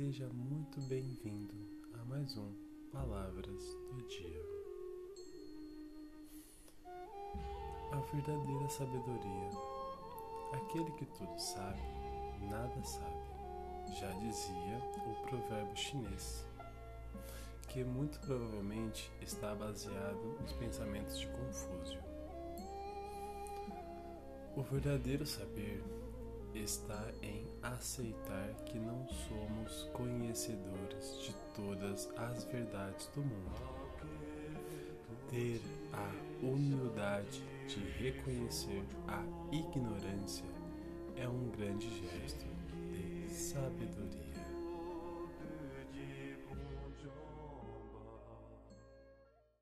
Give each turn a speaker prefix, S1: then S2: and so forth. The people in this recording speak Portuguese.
S1: Seja muito bem-vindo a mais um Palavras do Dia. A verdadeira sabedoria. Aquele que tudo sabe, nada sabe. Já dizia o provérbio chinês, que muito provavelmente está baseado nos pensamentos de Confúcio. O verdadeiro saber está em aceitar que não somos conhecedores de todas as verdades do mundo. Ter a humildade de reconhecer a ignorância é um grande gesto de sabedoria.